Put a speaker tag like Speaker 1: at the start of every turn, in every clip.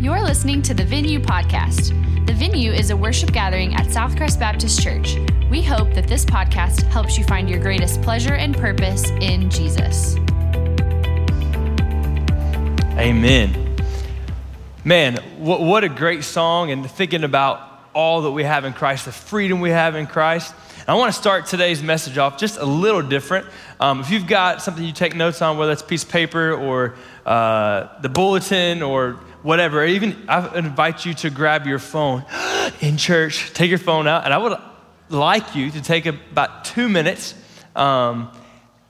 Speaker 1: You're listening to the Venue Podcast. The Venue is a worship gathering at Southcrest Baptist Church. We hope that this podcast helps you find your greatest pleasure and purpose in Jesus.
Speaker 2: Amen. Man, what, what a great song, and thinking about all that we have in Christ, the freedom we have in Christ. I want to start today's message off just a little different. Um, if you've got something you take notes on, whether it's a piece of paper or uh, the bulletin or whatever, even I invite you to grab your phone in church, take your phone out, and I would like you to take about two minutes um,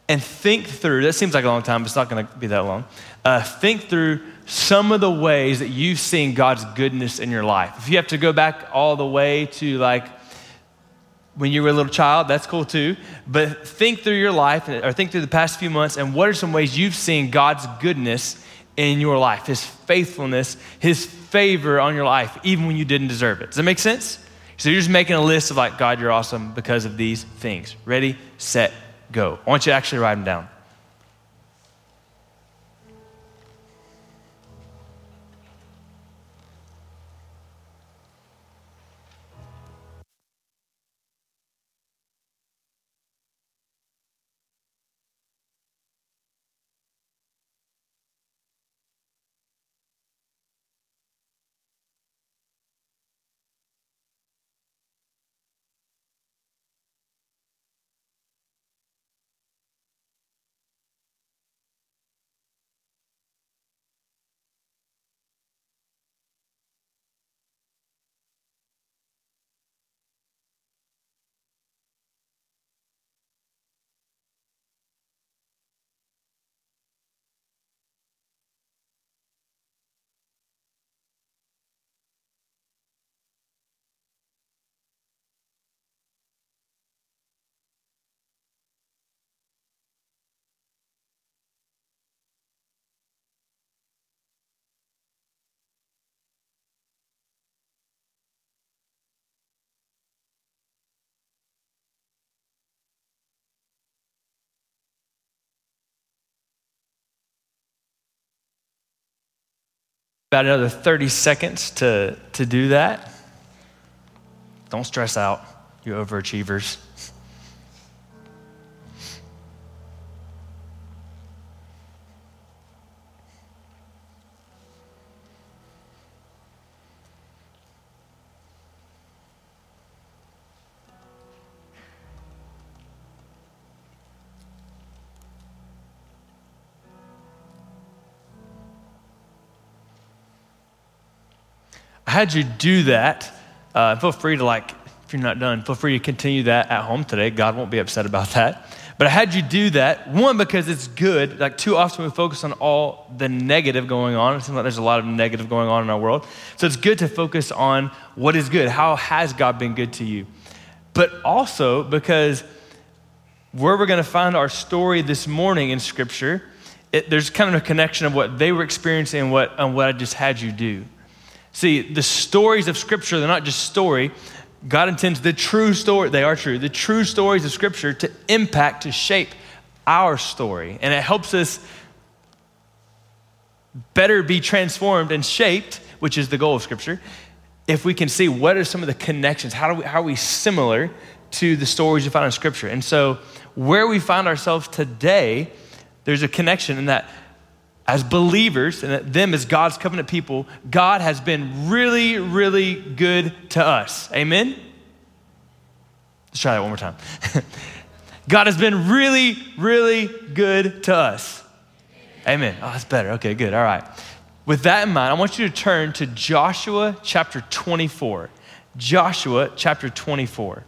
Speaker 2: and think through. That seems like a long time, but it's not going to be that long. Uh, think through some of the ways that you've seen God's goodness in your life. If you have to go back all the way to like when you were a little child, that's cool too. But think through your life or think through the past few months and what are some ways you've seen God's goodness in your life, His faithfulness, His favor on your life, even when you didn't deserve it. Does that make sense? So you're just making a list of like, God, you're awesome because of these things. Ready, set, go. I want you to actually write them down. About another 30 seconds to, to do that. Don't stress out, you overachievers. Had you do that. Uh, feel free to, like, if you're not done, feel free to continue that at home today. God won't be upset about that. But I had you do that, one, because it's good. Like, too often we focus on all the negative going on. It seems like there's a lot of negative going on in our world. So it's good to focus on what is good. How has God been good to you? But also because where we're going to find our story this morning in Scripture, it, there's kind of a connection of what they were experiencing and what, and what I just had you do. See, the stories of Scripture, they're not just story. God intends the true story, they are true, the true stories of Scripture to impact, to shape our story. And it helps us better be transformed and shaped, which is the goal of Scripture, if we can see what are some of the connections, how, do we, how are we similar to the stories you find in Scripture. And so, where we find ourselves today, there's a connection in that as believers and them as God's covenant people, God has been really, really good to us. Amen? Let's try that one more time. God has been really, really good to us. Amen. Oh, that's better. Okay, good. All right. With that in mind, I want you to turn to Joshua chapter 24. Joshua chapter 24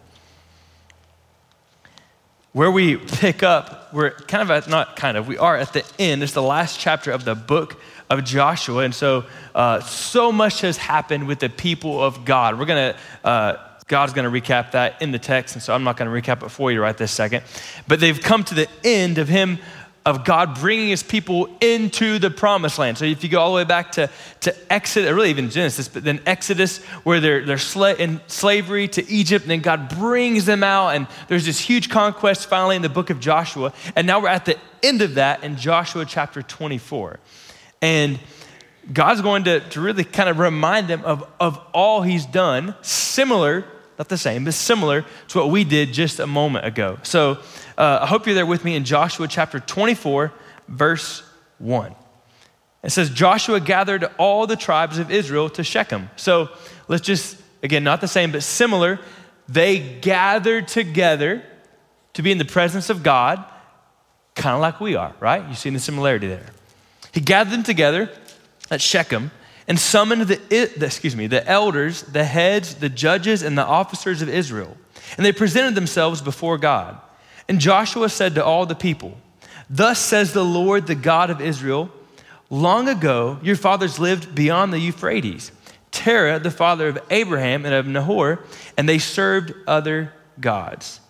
Speaker 2: where we pick up, we're kind of at, not kind of, we are at the end. It's the last chapter of the book of Joshua. And so, uh, so much has happened with the people of God. We're going to, uh, God's going to recap that in the text. And so I'm not going to recap it for you right this second. But they've come to the end of Him of God bringing his people into the promised land. So if you go all the way back to, to Exodus, really even Genesis, but then Exodus, where they're, they're sla- in slavery to Egypt, and then God brings them out, and there's this huge conquest finally in the book of Joshua. And now we're at the end of that in Joshua chapter 24. And God's going to, to really kind of remind them of, of all he's done, similar, not the same, but similar to what we did just a moment ago. So uh, I hope you're there with me in Joshua chapter 24, verse 1. It says, Joshua gathered all the tribes of Israel to Shechem. So let's just, again, not the same, but similar. They gathered together to be in the presence of God, kind of like we are, right? You see the similarity there. He gathered them together at Shechem and summoned the, the, excuse me, the elders, the heads, the judges, and the officers of Israel. And they presented themselves before God. And Joshua said to all the people, Thus says the Lord, the God of Israel, long ago your fathers lived beyond the Euphrates, Terah, the father of Abraham and of Nahor, and they served other gods.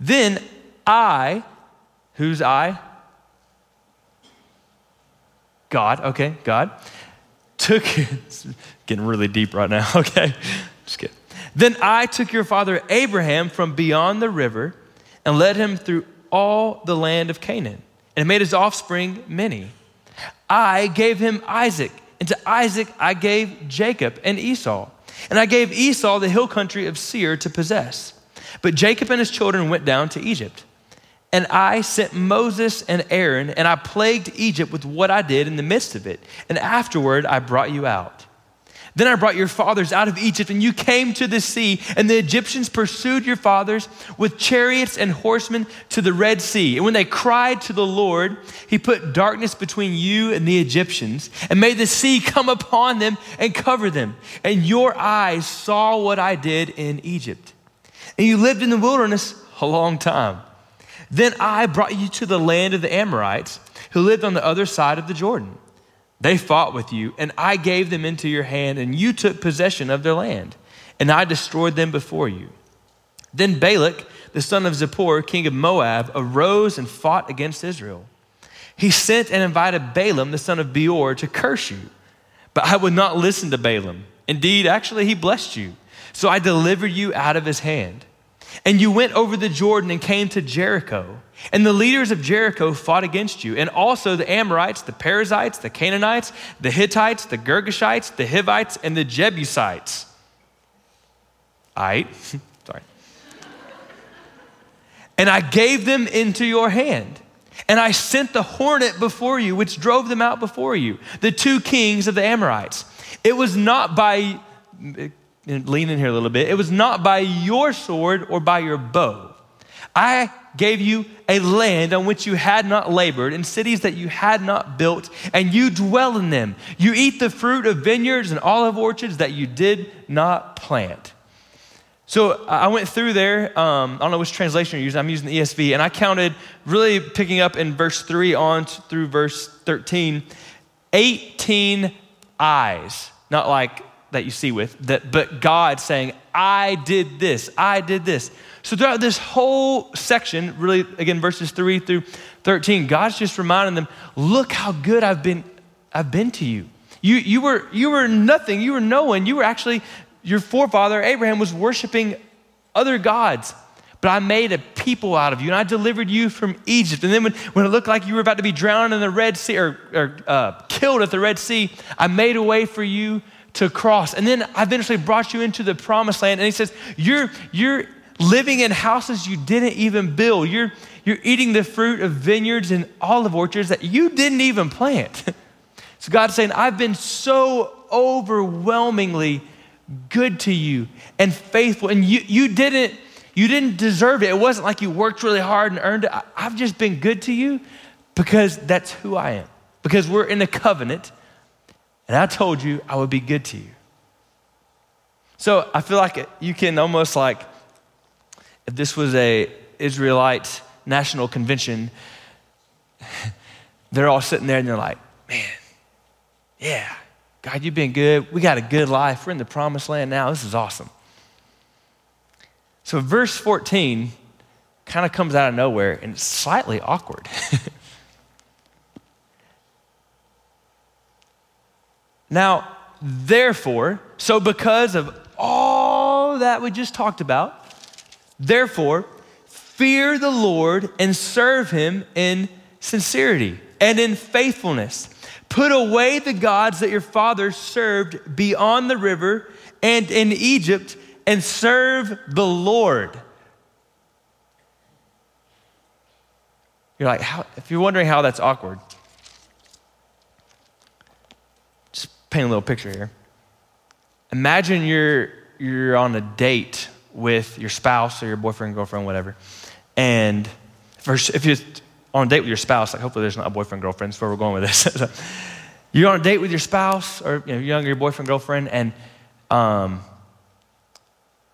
Speaker 2: Then I, who's I? God, okay, God, took, it's getting really deep right now, okay? Just kidding. Then I took your father Abraham from beyond the river and led him through all the land of Canaan and made his offspring many. I gave him Isaac, and to Isaac I gave Jacob and Esau. And I gave Esau the hill country of Seir to possess. But Jacob and his children went down to Egypt. And I sent Moses and Aaron, and I plagued Egypt with what I did in the midst of it. And afterward, I brought you out. Then I brought your fathers out of Egypt, and you came to the sea, and the Egyptians pursued your fathers with chariots and horsemen to the Red Sea. And when they cried to the Lord, he put darkness between you and the Egyptians, and made the sea come upon them and cover them. And your eyes saw what I did in Egypt. And you lived in the wilderness a long time. Then I brought you to the land of the Amorites who lived on the other side of the Jordan. They fought with you, and I gave them into your hand, and you took possession of their land, and I destroyed them before you. Then Balak, the son of Zippor, king of Moab, arose and fought against Israel. He sent and invited Balaam, the son of Beor, to curse you. But I would not listen to Balaam. Indeed, actually, he blessed you. So I delivered you out of his hand. And you went over the Jordan and came to Jericho. And the leaders of Jericho fought against you, and also the Amorites, the Perizzites, the Canaanites, the Hittites, the Girgashites, the Hivites, and the Jebusites. I, sorry. and I gave them into your hand. And I sent the hornet before you, which drove them out before you, the two kings of the Amorites. It was not by lean in here a little bit. It was not by your sword or by your bow. I gave you a land on which you had not labored, and cities that you had not built, and you dwell in them. You eat the fruit of vineyards and olive orchards that you did not plant. So I went through there. Um, I don't know which translation you're using. I'm using the ESV, and I counted, really picking up in verse 3 on through verse 13, 18 eyes. Not like that you see with, that, but God saying, I did this, I did this. So throughout this whole section, really, again, verses 3 through 13, God's just reminding them, look how good I've been, I've been to you. You, you, were, you were nothing, you were no one. You were actually, your forefather Abraham was worshiping other gods. But I made a people out of you, and I delivered you from Egypt. And then when, when it looked like you were about to be drowned in the Red Sea or, or uh, killed at the Red Sea, I made a way for you to cross. And then I eventually brought you into the promised land. And he says, You're, you're living in houses you didn't even build. You're, you're eating the fruit of vineyards and olive orchards that you didn't even plant. so God's saying, I've been so overwhelmingly good to you and faithful. And you, you didn't. You didn't deserve it. It wasn't like you worked really hard and earned it. I've just been good to you because that's who I am. Because we're in a covenant and I told you I would be good to you. So I feel like you can almost like, if this was a Israelite national convention, they're all sitting there and they're like, man, yeah, God, you've been good. We got a good life. We're in the promised land now. This is awesome. So verse 14 kind of comes out of nowhere and it's slightly awkward. Now, therefore, so because of all that we just talked about, therefore, fear the Lord and serve him in sincerity and in faithfulness. Put away the gods that your fathers served beyond the river and in Egypt and serve the Lord. You're like, how, if you're wondering how that's awkward, just paint a little picture here. Imagine you're, you're on a date with your spouse or your boyfriend, girlfriend, whatever. And first, if you're on a date with your spouse, like hopefully there's not a boyfriend, girlfriend, that's where we're going with this. you're on a date with your spouse or you know, younger your boyfriend, girlfriend, and um,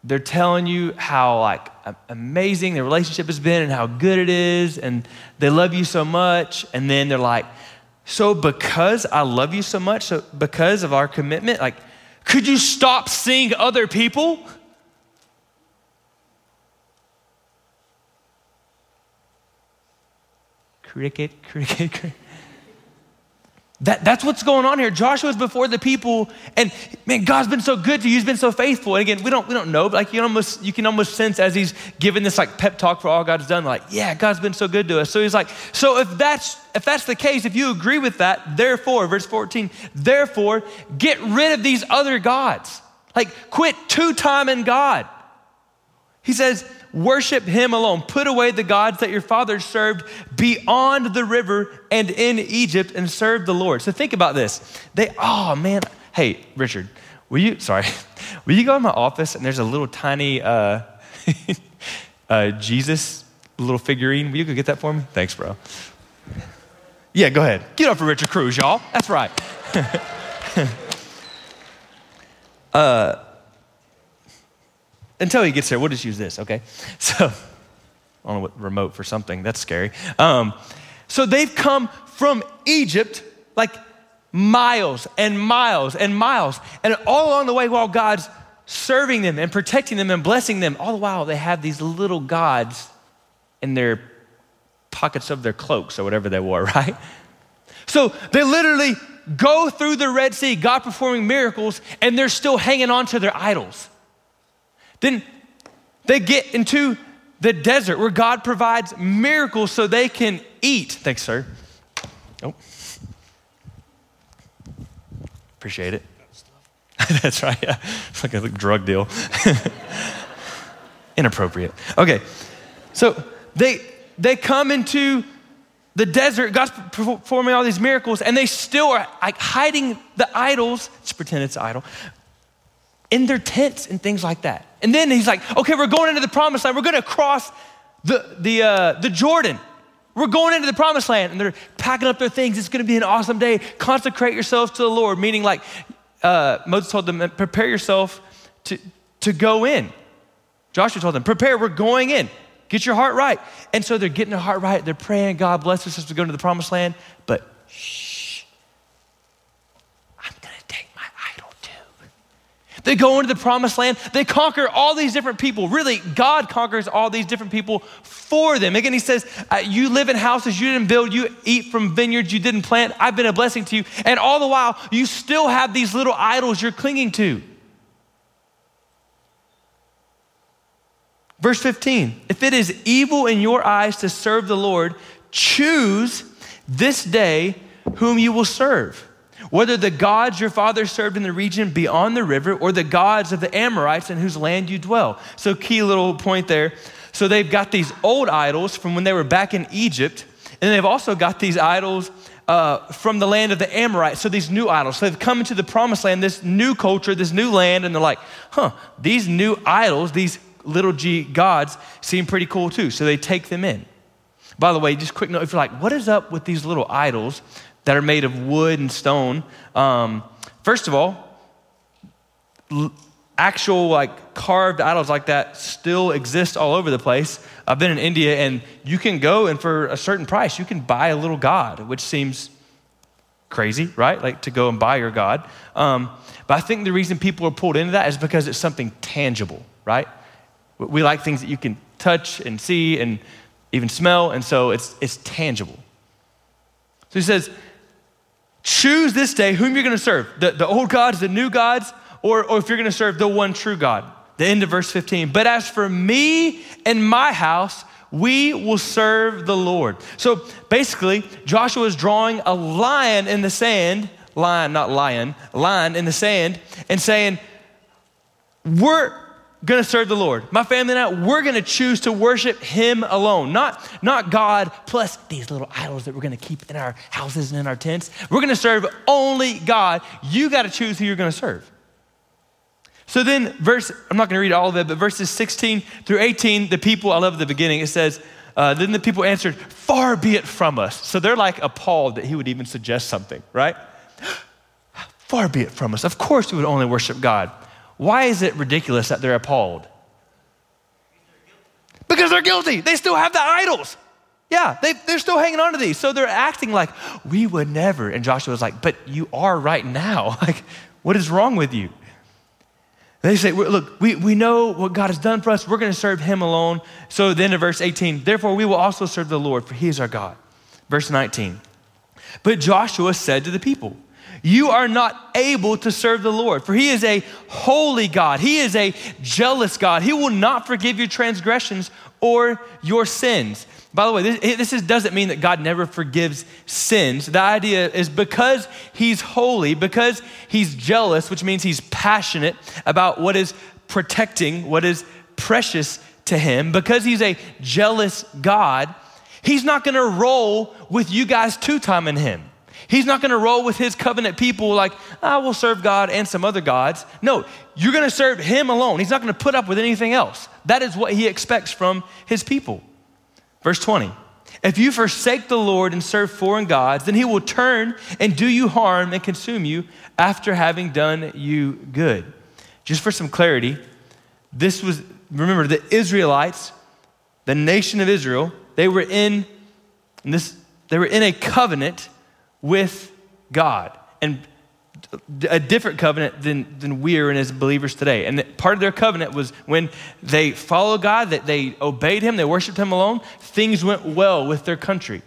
Speaker 2: they're telling you how like amazing the relationship has been and how good it is and they love you so much and then they're like so because i love you so much so because of our commitment like could you stop seeing other people? Cricket cricket cricket that, that's what's going on here. Joshua's before the people, and man, God's been so good to you. He's been so faithful. And again, we don't, we don't know, but like you can almost, you can almost sense as he's giving this like pep talk for all God's done, like, yeah, God's been so good to us. So he's like, so if that's if that's the case, if you agree with that, therefore, verse 14, therefore, get rid of these other gods. Like, quit two-timing God. He says, Worship him alone. Put away the gods that your fathers served beyond the river and in Egypt and serve the Lord. So think about this. They, oh man, hey, Richard, will you, sorry, will you go in my office and there's a little tiny uh, uh, Jesus little figurine? Will you go get that for me? Thanks, bro. Yeah, go ahead. Get up for Richard Cruz, y'all. That's right. uh, until he gets there, we'll just use this, okay? So, know what remote for something. That's scary. Um, so they've come from Egypt like miles and miles and miles. And all along the way, while God's serving them and protecting them and blessing them, all the while they have these little gods in their pockets of their cloaks or whatever they wore, right? So they literally go through the Red Sea, God performing miracles, and they're still hanging on to their idols. Then they get into the desert where God provides miracles so they can eat. Thanks, sir. Oh. Appreciate it. That's right. Yeah. It's like a drug deal. Inappropriate. Okay. So they they come into the desert, God's performing all these miracles, and they still are like hiding the idols. Let's pretend it's idol in their tents and things like that. And then he's like, okay, we're going into the promised land. We're going to cross the, the, uh, the Jordan. We're going into the promised land. And they're packing up their things. It's going to be an awesome day. Consecrate yourselves to the Lord, meaning like uh, Moses told them, prepare yourself to, to go in. Joshua told them, prepare, we're going in. Get your heart right. And so they're getting their heart right. They're praying, God bless us as we go into the promised land. But They go into the promised land. They conquer all these different people. Really, God conquers all these different people for them. Again, He says, uh, You live in houses you didn't build, you eat from vineyards you didn't plant. I've been a blessing to you. And all the while, you still have these little idols you're clinging to. Verse 15 If it is evil in your eyes to serve the Lord, choose this day whom you will serve whether the gods your father served in the region beyond the river or the gods of the Amorites in whose land you dwell. So, key little point there. So, they've got these old idols from when they were back in Egypt, and they've also got these idols uh, from the land of the Amorites. So, these new idols. So, they've come into the promised land, this new culture, this new land, and they're like, huh, these new idols, these little g gods seem pretty cool too. So, they take them in. By the way, just quick note if you're like, what is up with these little idols that are made of wood and stone. Um, first of all, actual like carved idols like that still exist all over the place. I've been in India and you can go and for a certain price you can buy a little god, which seems crazy, right? Like to go and buy your god. Um, but I think the reason people are pulled into that is because it's something tangible, right? We like things that you can touch and see and even smell, and so it's it's tangible. So he says, Choose this day whom you're going to serve the, the old gods, the new gods, or, or if you're going to serve the one true God. The end of verse 15. But as for me and my house, we will serve the Lord. So basically, Joshua is drawing a line in the sand, line, not lion, line in the sand, and saying, We're to serve the Lord. My family and I, we're to choose to worship Him alone, not, not God plus these little idols that we're to keep in our houses and in our tents. We're to serve only God. You got to choose who you're to serve. So then, verse, I'm not to read all of it, but verses 16 through 18, the people, I love the beginning, it says, uh, then the people answered, Far be it from us. So they're like appalled that he would even suggest something, right? Far be it from us. Of course, we would only worship God. Why is it ridiculous that they're appalled? Because they're guilty. They still have the idols. Yeah, they, they're still hanging on to these. So they're acting like, we would never. And Joshua was like, but you are right now. Like, what is wrong with you? They say, look, we, we know what God has done for us. We're going to serve him alone. So then in verse 18, therefore we will also serve the Lord, for he is our God. Verse 19, but Joshua said to the people, you are not able to serve the Lord, for he is a holy God. He is a jealous God. He will not forgive your transgressions or your sins. By the way, this, this is, doesn't mean that God never forgives sins. The idea is because He's holy, because He's jealous, which means He's passionate about what is protecting, what is precious to Him, because He's a jealous God, He's not gonna roll with you guys two timing Him. He's not gonna roll with His covenant people like, ah, I will serve God and some other gods. No, you're gonna serve Him alone. He's not gonna put up with anything else. That is what He expects from His people. Verse 20 If you forsake the Lord and serve foreign gods, then he will turn and do you harm and consume you after having done you good. Just for some clarity, this was, remember, the Israelites, the nation of Israel, they were in this, they were in a covenant with God. And a different covenant than, than we are in as believers today. And part of their covenant was when they followed God, that they obeyed Him, they worshiped Him alone, things went well with their country,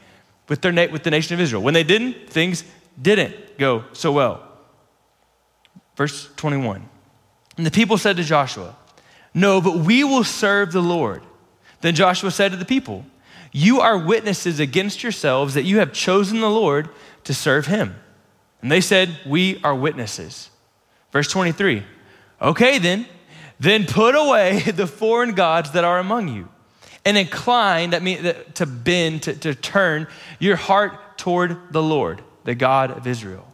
Speaker 2: with, their, with the nation of Israel. When they didn't, things didn't go so well. Verse 21. And the people said to Joshua, No, but we will serve the Lord. Then Joshua said to the people, You are witnesses against yourselves that you have chosen the Lord to serve Him. And they said, We are witnesses. Verse 23 Okay, then, then put away the foreign gods that are among you and incline, that means to bend, to, to turn your heart toward the Lord, the God of Israel.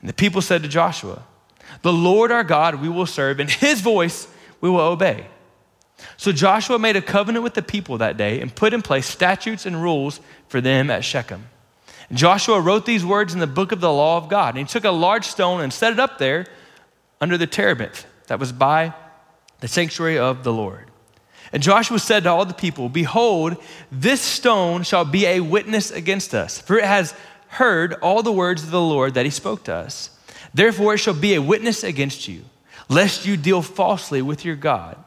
Speaker 2: And the people said to Joshua, The Lord our God we will serve, and his voice we will obey. So Joshua made a covenant with the people that day and put in place statutes and rules for them at Shechem. Joshua wrote these words in the book of the law of God. And he took a large stone and set it up there under the terebinth that was by the sanctuary of the Lord. And Joshua said to all the people, Behold, this stone shall be a witness against us, for it has heard all the words of the Lord that he spoke to us. Therefore, it shall be a witness against you, lest you deal falsely with your God.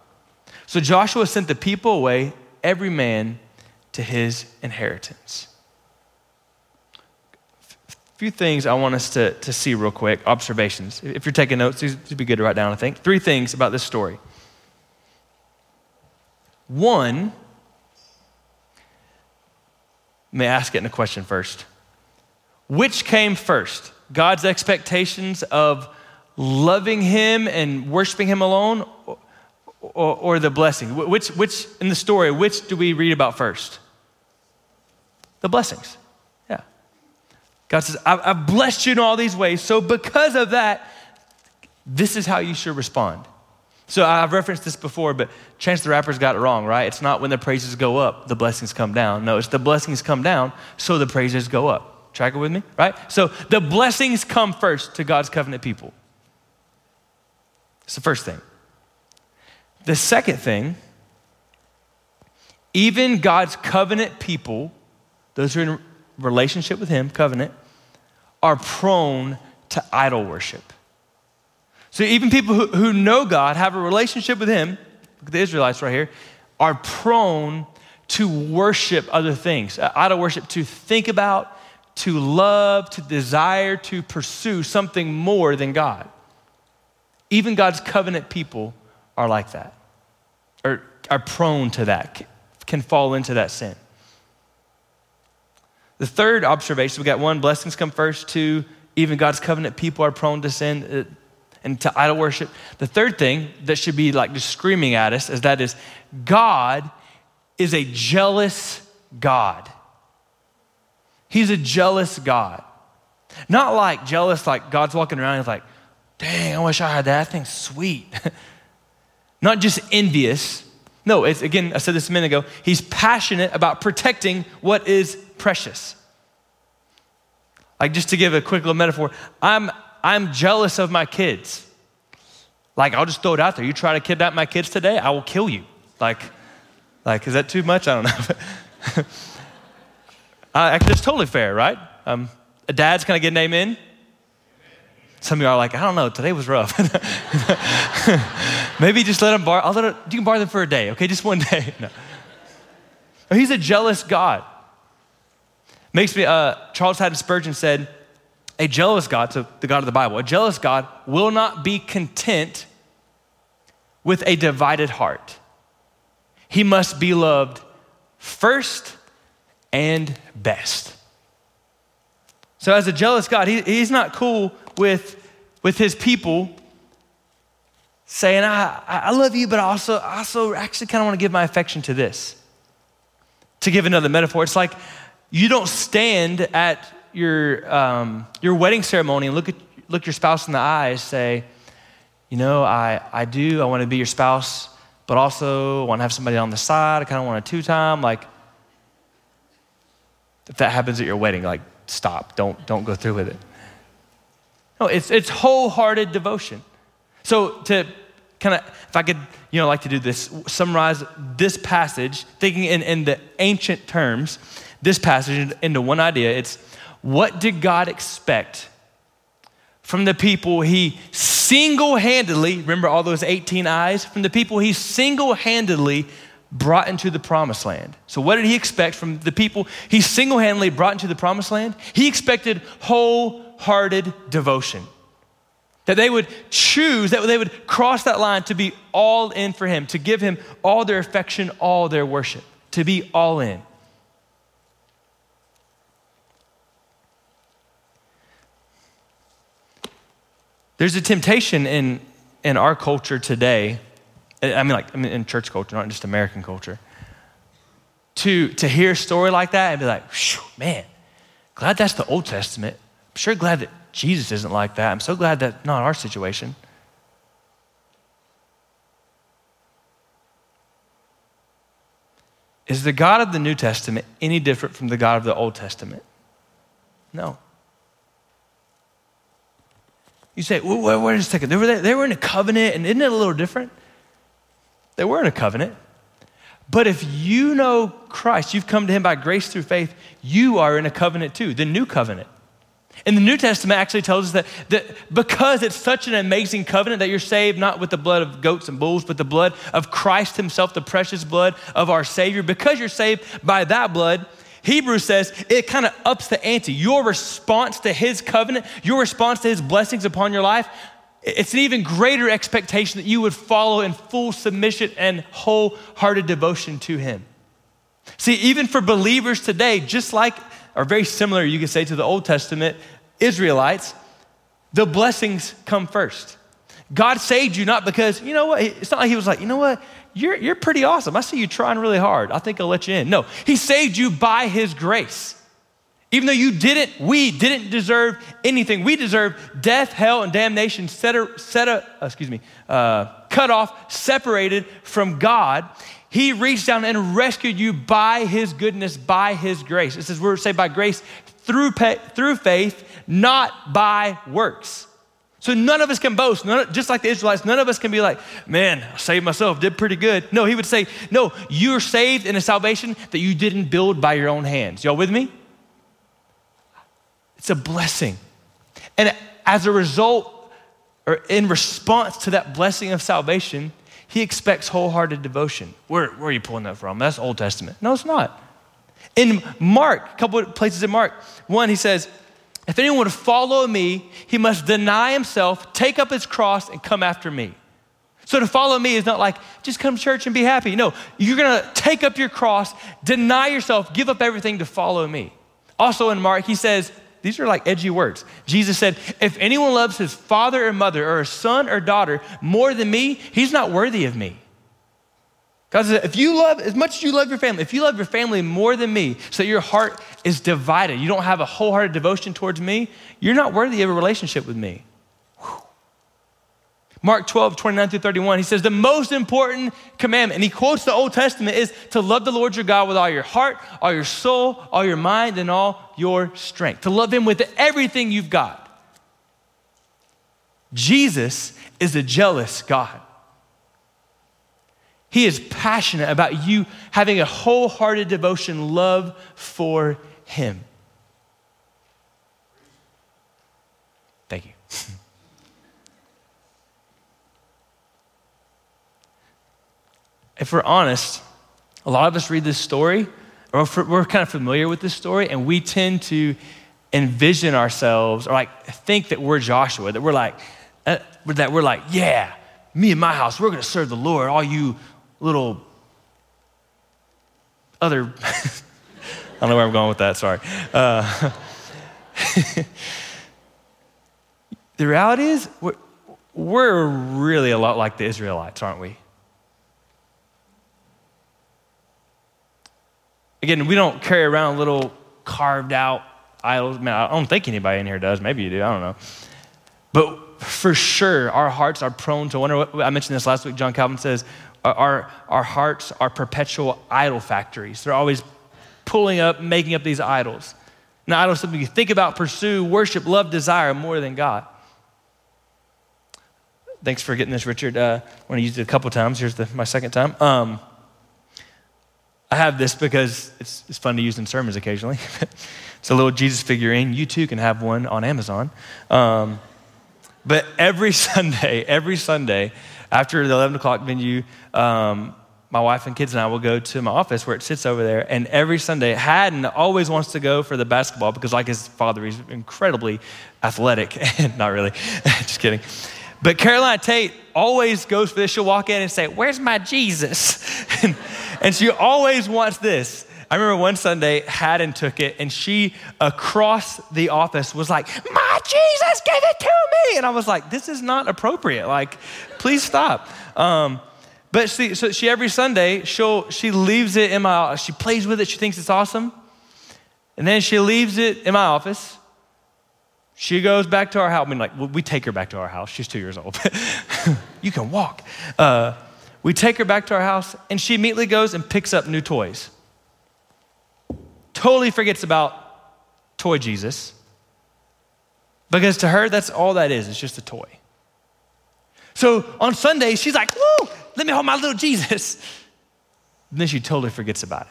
Speaker 2: So Joshua sent the people away, every man to his inheritance few things I want us to, to see real quick, observations. If you're taking notes, these would be good to write down, I think. Three things about this story. One, may ask it in a question first. Which came first? God's expectations of loving Him and worshiping Him alone, or, or, or the blessing? Which, which, in the story, which do we read about first? The blessings. God says, I've blessed you in all these ways. So, because of that, this is how you should respond. So, I've referenced this before, but Chance the Rapper's got it wrong, right? It's not when the praises go up, the blessings come down. No, it's the blessings come down, so the praises go up. Track it with me, right? So, the blessings come first to God's covenant people. It's the first thing. The second thing, even God's covenant people, those who are in relationship with Him, covenant, are prone to idol worship. So even people who, who know God, have a relationship with Him, the Israelites right here, are prone to worship other things. Uh, idol worship, to think about, to love, to desire, to pursue something more than God. Even God's covenant people are like that, or are prone to that. can fall into that sin. The third observation we got one, blessings come first. Two, even God's covenant people are prone to sin uh, and to idol worship. The third thing that should be like just screaming at us is that is God is a jealous God. He's a jealous God. Not like jealous, like God's walking around and like, dang, I wish I had that. That thing's sweet. Not just envious. No, it's again, I said this a minute ago. He's passionate about protecting what is precious. Like, just to give a quick little metaphor, I'm, I'm jealous of my kids. Like, I'll just throw it out there. You try to kidnap my kids today, I will kill you. Like, like is that too much? I don't know. uh, that's totally fair, right? Um, a dad's, going to get an amen? Some of you are like, I don't know, today was rough. Maybe just let him borrow. I'll let him, you can borrow them for a day, okay? Just one day. No. He's a jealous God. Makes me, uh, Charles Haddon Spurgeon said, a jealous God, so the God of the Bible, a jealous God will not be content with a divided heart. He must be loved first and best. So, as a jealous God, he, he's not cool with, with his people saying, I, I love you, but also, I also actually kind of want to give my affection to this. To give another metaphor, it's like you don't stand at your, um, your wedding ceremony and look, at, look your spouse in the eyes, say, you know, I, I do, I want to be your spouse, but also I want to have somebody on the side. I kind of want a two time. Like, if that happens at your wedding, like, stop. Don't, don't go through with it. No, it's, it's wholehearted devotion. So, to kind of, if I could, you know, like to do this, summarize this passage, thinking in, in the ancient terms, this passage into one idea. It's what did God expect from the people he single handedly, remember all those 18 eyes? From the people he single handedly brought into the promised land. So, what did he expect from the people he single handedly brought into the promised land? He expected wholehearted devotion. That they would choose, that they would cross that line to be all in for him, to give him all their affection, all their worship, to be all in. There's a temptation in, in our culture today, I mean, like I mean, in church culture, not just American culture, to, to hear a story like that and be like, man, glad that's the Old Testament. I'm sure glad that Jesus isn't like that. I'm so glad that's not our situation. Is the God of the New Testament any different from the God of the Old Testament? No. You say, well, wait a second. They were, they were in a covenant, and isn't it a little different? They were in a covenant. But if you know Christ, you've come to him by grace through faith, you are in a covenant too, the new covenant. And the New Testament actually tells us that, that because it's such an amazing covenant that you're saved not with the blood of goats and bulls, but the blood of Christ Himself, the precious blood of our Savior, because you're saved by that blood, Hebrews says it kind of ups the ante. Your response to his covenant, your response to his blessings upon your life, it's an even greater expectation that you would follow in full submission and wholehearted devotion to him. See, even for believers today, just like, or very similar, you could say, to the Old Testament Israelites, the blessings come first. God saved you not because, you know what, it's not like he was like, you know what, you're, you're pretty awesome. I see you trying really hard. I think I'll let you in. No, He saved you by His grace. Even though you didn't, we didn't deserve anything. We deserve death, hell, and damnation, set, a, set a, uh, excuse me, uh, cut off, separated from God. He reached down and rescued you by His goodness, by His grace. It says we're saved by grace through, through faith, not by works. So none of us can boast. None, just like the Israelites, none of us can be like, man, I saved myself, did pretty good. No, he would say, no, you're saved in a salvation that you didn't build by your own hands. Y'all with me? It's a blessing. And as a result, or in response to that blessing of salvation, he expects wholehearted devotion. Where, where are you pulling that from? That's Old Testament. No, it's not. In Mark, a couple of places in Mark, one, he says, if anyone would follow me, he must deny himself, take up his cross, and come after me. So to follow me is not like just come to church and be happy. No, you're gonna take up your cross, deny yourself, give up everything to follow me. Also in Mark, he says, these are like edgy words. Jesus said, If anyone loves his father or mother or a son or daughter more than me, he's not worthy of me. God says, if you love, as much as you love your family, if you love your family more than me, so your heart is divided, you don't have a wholehearted devotion towards me, you're not worthy of a relationship with me. Mark 12, 29 through 31, he says, The most important commandment, and he quotes the Old Testament, is to love the Lord your God with all your heart, all your soul, all your mind, and all your strength. To love him with everything you've got. Jesus is a jealous God. He is passionate about you having a wholehearted devotion, love for him. Thank you. if we're honest, a lot of us read this story, or we're kind of familiar with this story, and we tend to envision ourselves or like think that we're Joshua, that we're like, uh, that we're like, yeah, me and my house, we're going to serve the Lord. All you little other, I don't know where I'm going with that, sorry. Uh, the reality is, we're, we're really a lot like the Israelites, aren't we? Again, we don't carry around little carved out idols. Man, I don't think anybody in here does. Maybe you do. I don't know. But for sure, our hearts are prone to wonder. I mentioned this last week. John Calvin says our, our hearts are perpetual idol factories. They're always pulling up, making up these idols. Now, idols something you think about, pursue, worship, love, desire more than God. Thanks for getting this, Richard. Uh, I want to use it a couple times. Here's the, my second time. Um, I have this because it's, it's fun to use in sermons occasionally. it's a little Jesus figurine. You too can have one on Amazon. Um, but every Sunday, every Sunday, after the 11 o'clock venue, um, my wife and kids and I will go to my office where it sits over there. And every Sunday, Haddon always wants to go for the basketball because, like his father, he's incredibly athletic. Not really, just kidding. But Caroline Tate always goes for this. She'll walk in and say, Where's my Jesus? and, and she always wants this. I remember one Sunday, Haddon took it, and she across the office was like, My Jesus, give it to me. And I was like, This is not appropriate. Like, please stop. Um, but she, so she every Sunday, she'll, she leaves it in my, she plays with it, she thinks it's awesome. And then she leaves it in my office. She goes back to our house. I mean, like, we take her back to our house. She's two years old. you can walk. Uh, we take her back to our house, and she immediately goes and picks up new toys. Totally forgets about toy Jesus. Because to her, that's all that is. It's just a toy. So on Sunday, she's like, woo, let me hold my little Jesus. And then she totally forgets about it.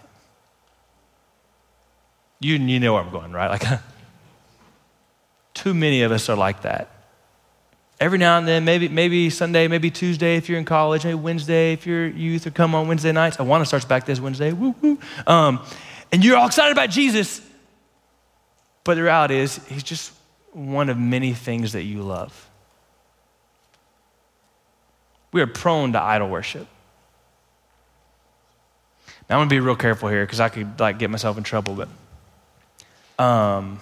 Speaker 2: You, you know where I'm going, right? Like, Too many of us are like that. Every now and then, maybe, maybe Sunday, maybe Tuesday if you're in college, maybe Wednesday if you're youth or come on Wednesday nights. I want to start back this Wednesday. Woo, woo. Um, and you're all excited about Jesus. But the reality is, he's just one of many things that you love. We are prone to idol worship. Now, I'm gonna be real careful here because I could like get myself in trouble, but um,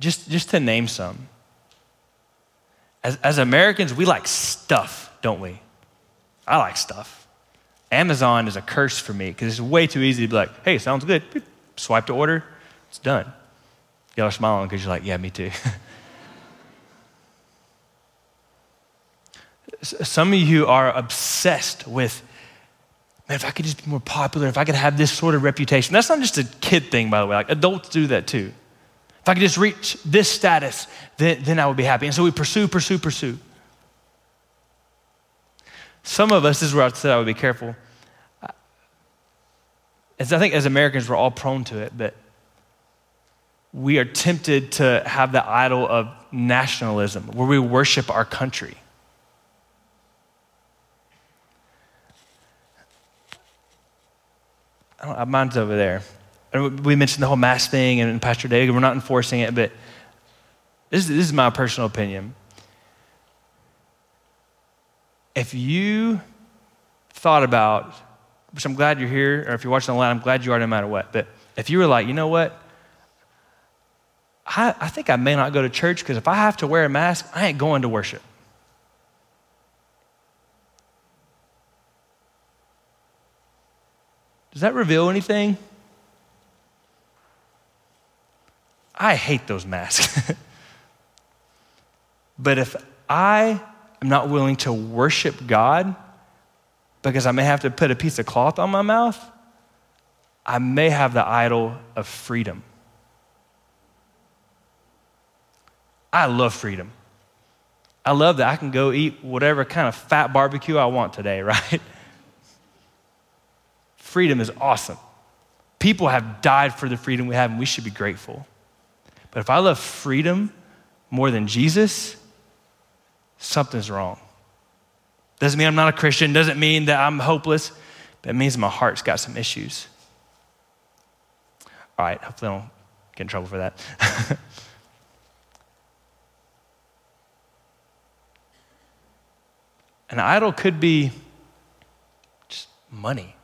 Speaker 2: just, just to name some. As, as Americans, we like stuff, don't we? I like stuff. Amazon is a curse for me because it's way too easy to be like, hey, sounds good. Swipe to order, it's done. Y'all are smiling because you're like, yeah, me too. Some of you are obsessed with, man, if I could just be more popular, if I could have this sort of reputation. That's not just a kid thing, by the way. Like adults do that too. If I could just reach this status, then, then I would be happy. And so we pursue, pursue, pursue. Some of us, this is where I said I would be careful. As I think as Americans, we're all prone to it, but we are tempted to have the idol of nationalism, where we worship our country. Mine's over there we mentioned the whole mask thing and Pastor Dave, we're not enforcing it, but this, this is my personal opinion. If you thought about, which I'm glad you're here, or if you're watching online, I'm glad you are no matter what, but if you were like, you know what? I, I think I may not go to church because if I have to wear a mask, I ain't going to worship. Does that reveal anything? I hate those masks. but if I am not willing to worship God because I may have to put a piece of cloth on my mouth, I may have the idol of freedom. I love freedom. I love that I can go eat whatever kind of fat barbecue I want today, right? freedom is awesome. People have died for the freedom we have, and we should be grateful. But if I love freedom more than Jesus, something's wrong. Doesn't mean I'm not a Christian, doesn't mean that I'm hopeless, but it means my heart's got some issues. All right, hopefully I don't get in trouble for that. An idol could be just money.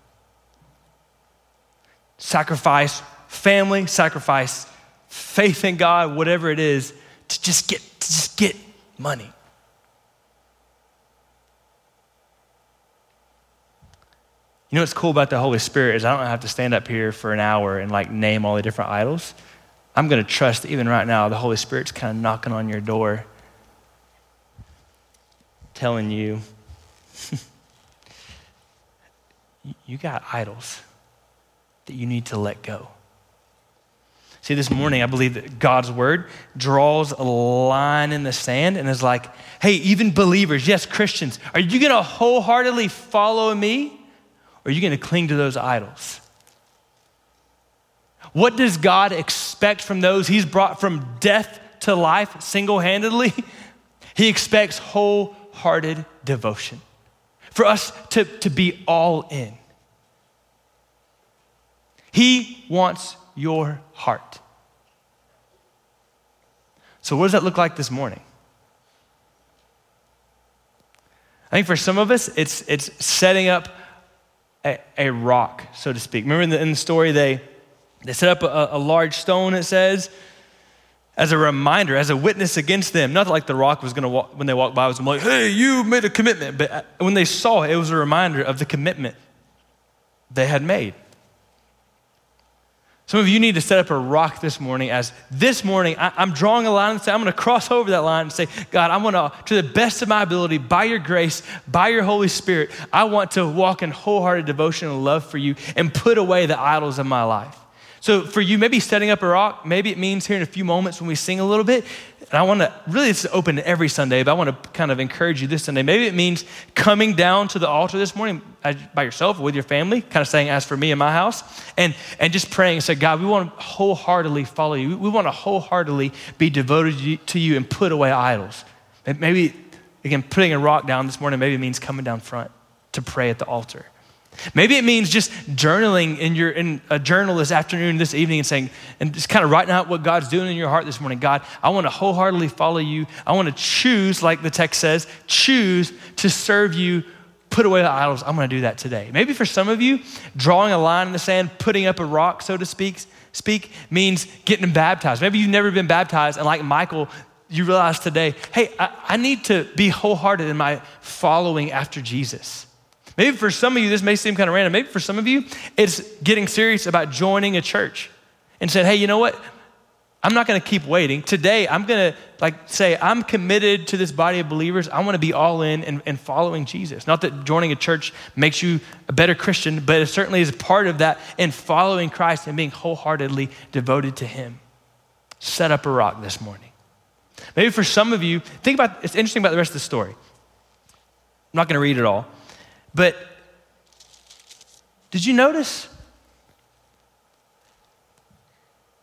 Speaker 2: Sacrifice family, sacrifice faith in God, whatever it is, to just get, to just get money. You know what's cool about the Holy Spirit is I don't have to stand up here for an hour and like name all the different idols. I'm going to trust even right now the Holy Spirit's kind of knocking on your door, telling you, you got idols that you need to let go. See, this morning, I believe that God's word draws a line in the sand and is like, hey, even believers, yes, Christians, are you going to wholeheartedly follow me or are you going to cling to those idols? What does God expect from those he's brought from death to life single handedly? He expects wholehearted devotion for us to, to be all in. He wants your heart. So, what does that look like this morning? I think for some of us, it's, it's setting up a, a rock, so to speak. Remember in the, in the story, they, they set up a, a large stone, it says, as a reminder, as a witness against them. Not like the rock was going to walk, when they walked by, was like, hey, you made a commitment. But uh, when they saw it, it was a reminder of the commitment they had made. Some of you need to set up a rock this morning as this morning I, am drawing a line and say, I'm going to cross over that line and say, God, I want to, to the best of my ability, by your grace, by your Holy Spirit, I want to walk in wholehearted devotion and love for you and put away the idols of my life. So for you, maybe setting up a rock, maybe it means here in a few moments when we sing a little bit. And I want to really, it's open every Sunday, but I want to kind of encourage you this Sunday. Maybe it means coming down to the altar this morning by yourself or with your family, kind of saying, as for me and my house, and, and just praying and say, God, we want to wholeheartedly follow you. We want to wholeheartedly be devoted to you and put away idols. Maybe, again, putting a rock down this morning maybe means coming down front to pray at the altar. Maybe it means just journaling in your in a journal this afternoon, this evening, and saying, and just kind of writing out what God's doing in your heart this morning. God, I want to wholeheartedly follow you. I want to choose, like the text says, choose to serve you, put away the idols. I'm going to do that today. Maybe for some of you, drawing a line in the sand, putting up a rock, so to speak, speak means getting baptized. Maybe you've never been baptized, and like Michael, you realize today, hey, I, I need to be wholehearted in my following after Jesus. Maybe for some of you, this may seem kind of random. Maybe for some of you, it's getting serious about joining a church and said, hey, you know what? I'm not going to keep waiting. Today, I'm going to like say, I'm committed to this body of believers. I want to be all in and, and, following Jesus. Not that joining a church makes you a better Christian, but it certainly is part of that in following Christ and being wholeheartedly devoted to Him. Set up a rock this morning. Maybe for some of you, think about it's interesting about the rest of the story. I'm not going to read it all. But did you notice?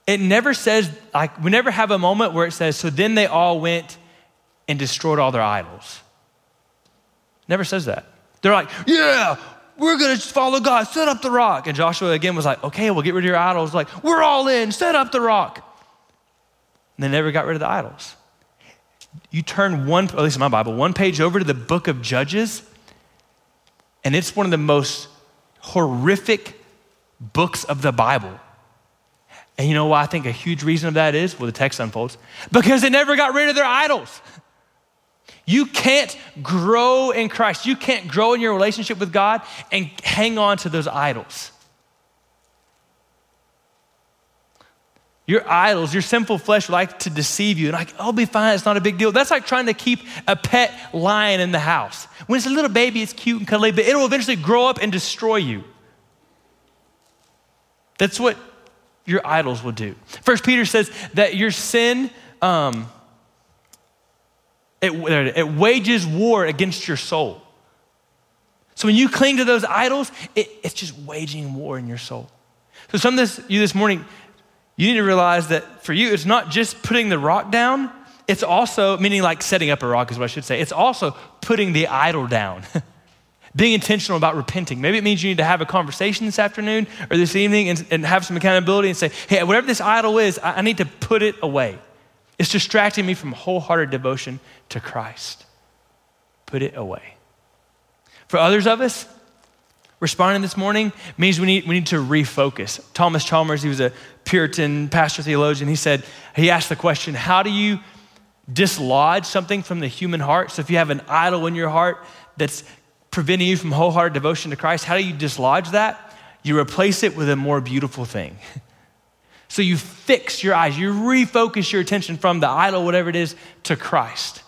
Speaker 2: It never says, like, we never have a moment where it says, so then they all went and destroyed all their idols. Never says that. They're like, yeah, we're gonna just follow God, set up the rock. And Joshua again was like, okay, we'll get rid of your idols. Like, we're all in, set up the rock. And they never got rid of the idols. You turn one, at least in my Bible, one page over to the book of Judges, And it's one of the most horrific books of the Bible. And you know why I think a huge reason of that is? Well, the text unfolds because they never got rid of their idols. You can't grow in Christ. You can't grow in your relationship with God and hang on to those idols. Your idols, your sinful flesh like to deceive you. And like, I'll be fine, it's not a big deal. That's like trying to keep a pet lion in the house. When it's a little baby, it's cute and cuddly, but it'll eventually grow up and destroy you. That's what your idols will do. First Peter says that your sin, um, it, it wages war against your soul. So when you cling to those idols, it, it's just waging war in your soul. So some of this, you this morning, you need to realize that for you, it's not just putting the rock down, it's also, meaning like setting up a rock is what I should say, it's also putting the idol down. Being intentional about repenting. Maybe it means you need to have a conversation this afternoon or this evening and, and have some accountability and say, hey, whatever this idol is, I, I need to put it away. It's distracting me from wholehearted devotion to Christ. Put it away. For others of us, responding this morning means we need, we need to refocus. Thomas Chalmers, he was a Puritan pastor theologian, he said, he asked the question, how do you dislodge something from the human heart? So if you have an idol in your heart that's preventing you from wholehearted devotion to Christ, how do you dislodge that? You replace it with a more beautiful thing. so you fix your eyes, you refocus your attention from the idol, whatever it is, to Christ.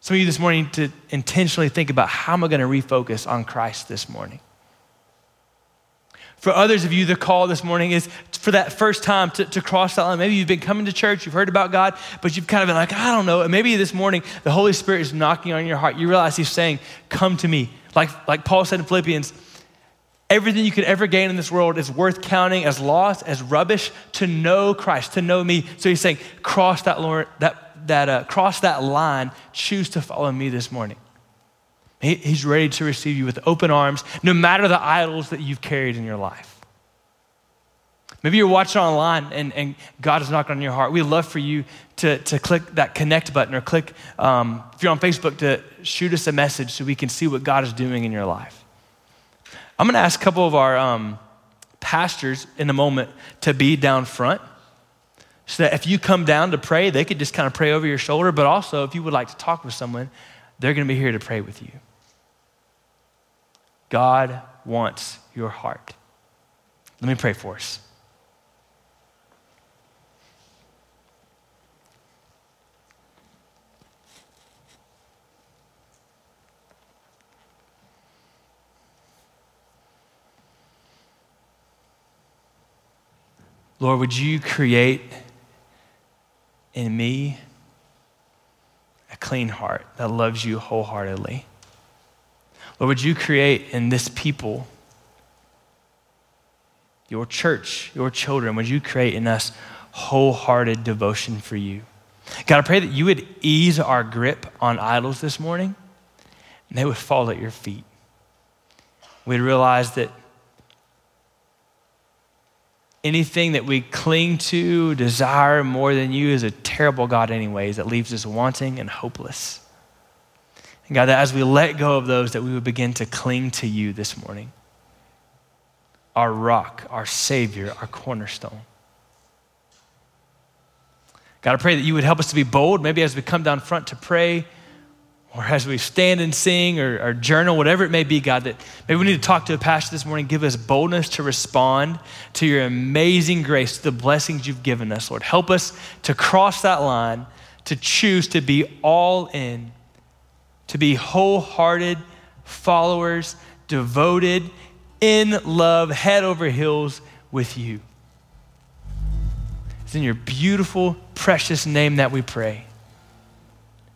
Speaker 2: Some of you this morning to intentionally think about how am I going to refocus on Christ this morning? For others of you, the call this morning is for that first time to, to, cross that line. Maybe you've been coming to church, you've heard about God, but you've kind of been like, I don't know. And maybe this morning, the Holy Spirit is knocking on your heart. You realize He's saying, Come to me. Like, like Paul said in Philippians, everything you could ever gain in this world is worth counting as loss, as rubbish to know Christ, to know me. So He's saying, Cross that, Lord, that, that, uh, cross that line, choose to follow me this morning. He's ready to receive you with open arms, no matter the idols that you've carried in your life. Maybe you're watching online and, and God is knocking on your heart. We'd love for you to, to click that connect button or click, um, if you're on Facebook, to shoot us a message so we can see what God is doing in your life. I'm going to ask a couple of our um, pastors in a moment to be down front so that if you come down to pray, they could just kind of pray over your shoulder. But also, if you would like to talk with someone, they're going to be here to pray with you. God wants your heart. Let me pray for us. Lord, would you create in me a clean heart that loves you wholeheartedly? Lord, would you create in this people, your church, your children, would you create in us wholehearted devotion for you? God, I pray that you would ease our grip on idols this morning and they would fall at your feet. We'd realize that anything that we cling to, desire more than you is a terrible God, anyways, that leaves us wanting and hopeless. And God, that as we let go of those, that we would begin to cling to you this morning. Our rock, our Savior, our cornerstone. God, I pray that you would help us to be bold, maybe as we come down front to pray, or as we stand and sing or, or, journal, whatever it may be, God, that maybe we need to talk to a pastor this morning, give us boldness to respond to your amazing grace, to the blessings you've given us, Lord. Help us to cross that line, to choose to be all in to be wholehearted followers, devoted, in love, head over heels with you. It's in your beautiful, precious name that we pray.